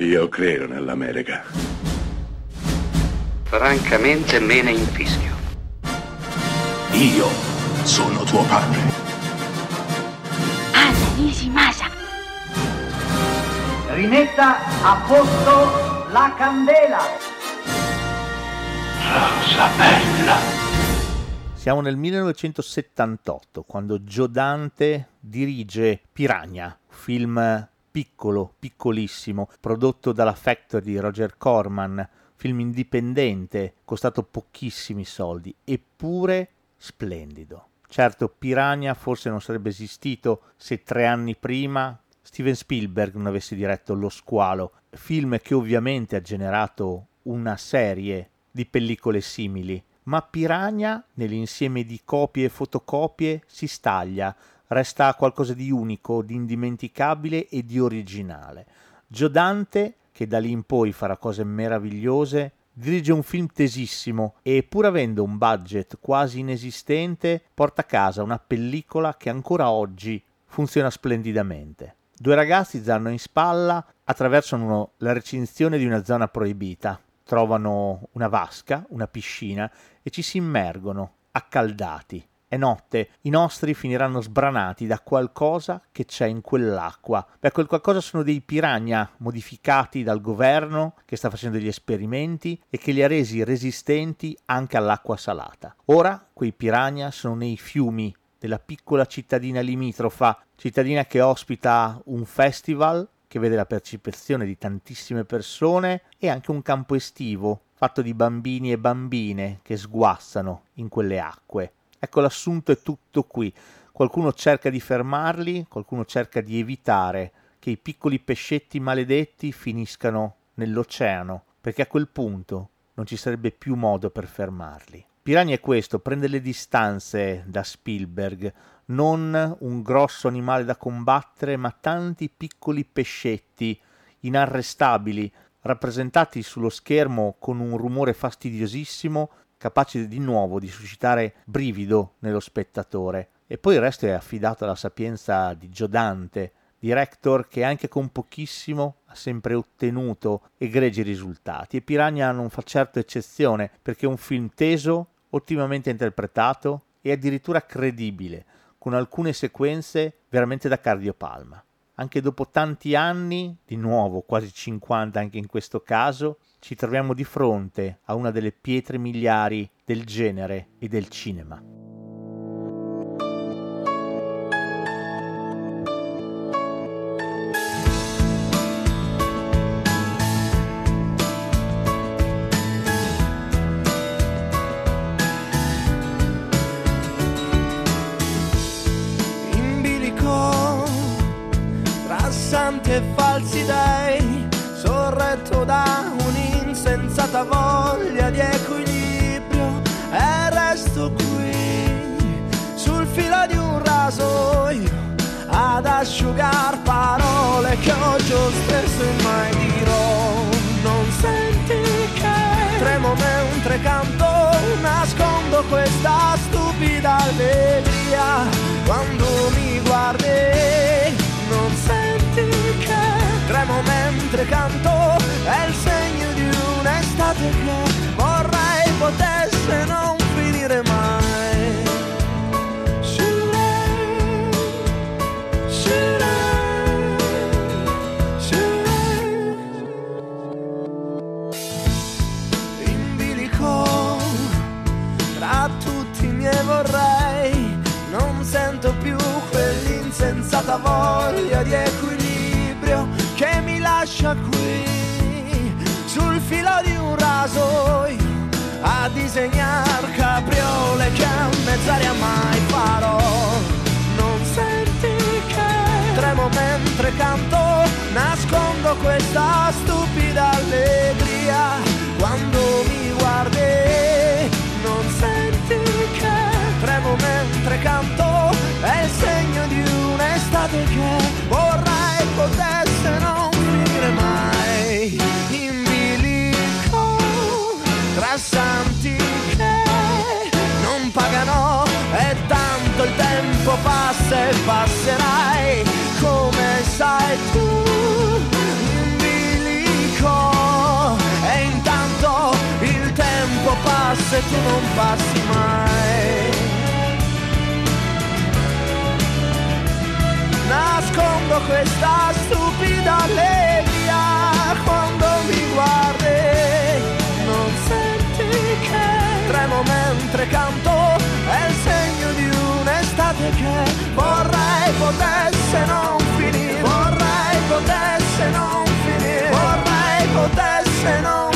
Io credo nell'America. Francamente me ne infischio. Io sono tuo padre. Anna Nishimasa. Rimetta a posto la candela. Rosa bella. Siamo nel 1978, quando Joe Dante dirige Piranha, film piccolo, piccolissimo, prodotto dalla Factory di Roger Corman, film indipendente, costato pochissimi soldi, eppure splendido. Certo, Piranha forse non sarebbe esistito se tre anni prima Steven Spielberg non avesse diretto Lo Squalo, film che ovviamente ha generato una serie di pellicole simili, ma Piranha, nell'insieme di copie e fotocopie, si staglia, resta qualcosa di unico, di indimenticabile e di originale. Joe Dante, che da lì in poi farà cose meravigliose, dirige un film tesissimo e pur avendo un budget quasi inesistente, porta a casa una pellicola che ancora oggi funziona splendidamente. Due ragazzi zanno in spalla attraversano la recinzione di una zona proibita, trovano una vasca, una piscina e ci si immergono, accaldati. È notte, i nostri finiranno sbranati da qualcosa che c'è in quell'acqua. Beh, quel qualcosa sono dei piranha modificati dal governo che sta facendo degli esperimenti e che li ha resi resistenti anche all'acqua salata. Ora quei piranha sono nei fiumi della piccola cittadina limitrofa, cittadina che ospita un festival che vede la partecipazione di tantissime persone e anche un campo estivo fatto di bambini e bambine che sguazzano in quelle acque. Ecco l'assunto è tutto qui. Qualcuno cerca di fermarli, qualcuno cerca di evitare che i piccoli pescetti maledetti finiscano nell'oceano, perché a quel punto non ci sarebbe più modo per fermarli. Piranha è questo, prende le distanze da Spielberg, non un grosso animale da combattere, ma tanti piccoli pescetti inarrestabili, rappresentati sullo schermo con un rumore fastidiosissimo capace di nuovo di suscitare brivido nello spettatore. E poi il resto è affidato alla sapienza di Giodante, director che anche con pochissimo ha sempre ottenuto egregi risultati. E Piranha non fa certo eccezione, perché è un film teso, ottimamente interpretato e addirittura credibile, con alcune sequenze veramente da cardiopalma. Anche dopo tanti anni, di nuovo quasi 50 anche in questo caso, ci troviamo di fronte a una delle pietre miliari del genere e del cinema. Santi e falsi dei sorretto da un'insensata voglia di equilibrio e resto qui sul filo di un rasoio ad asciugar parole che oggi ho stesso e mai dirò. Non senti che tremo mentre canto nascondo questa stupida allegria mentre canto è il segno di un'estate che vorrei potesse non finire mai Shirei, shirei, shirei. in bilico tutti miei vorrei non sento più quell'insensata voglia di mi lascia qui sul filo di un rasoio a disegnar capriole che a mezz'aria mai farò. Non senti che tremo mentre canto nascondo questa stupida allegria. Quando mi guardi non senti che tremo mentre canto è il segno di un'estate che passerai come sai tu in bilico e intanto il tempo passa e tu non passi mai. Nascondo questa storia vorrei potesse non finire, vorrei potesse non finire, vorrei potesse non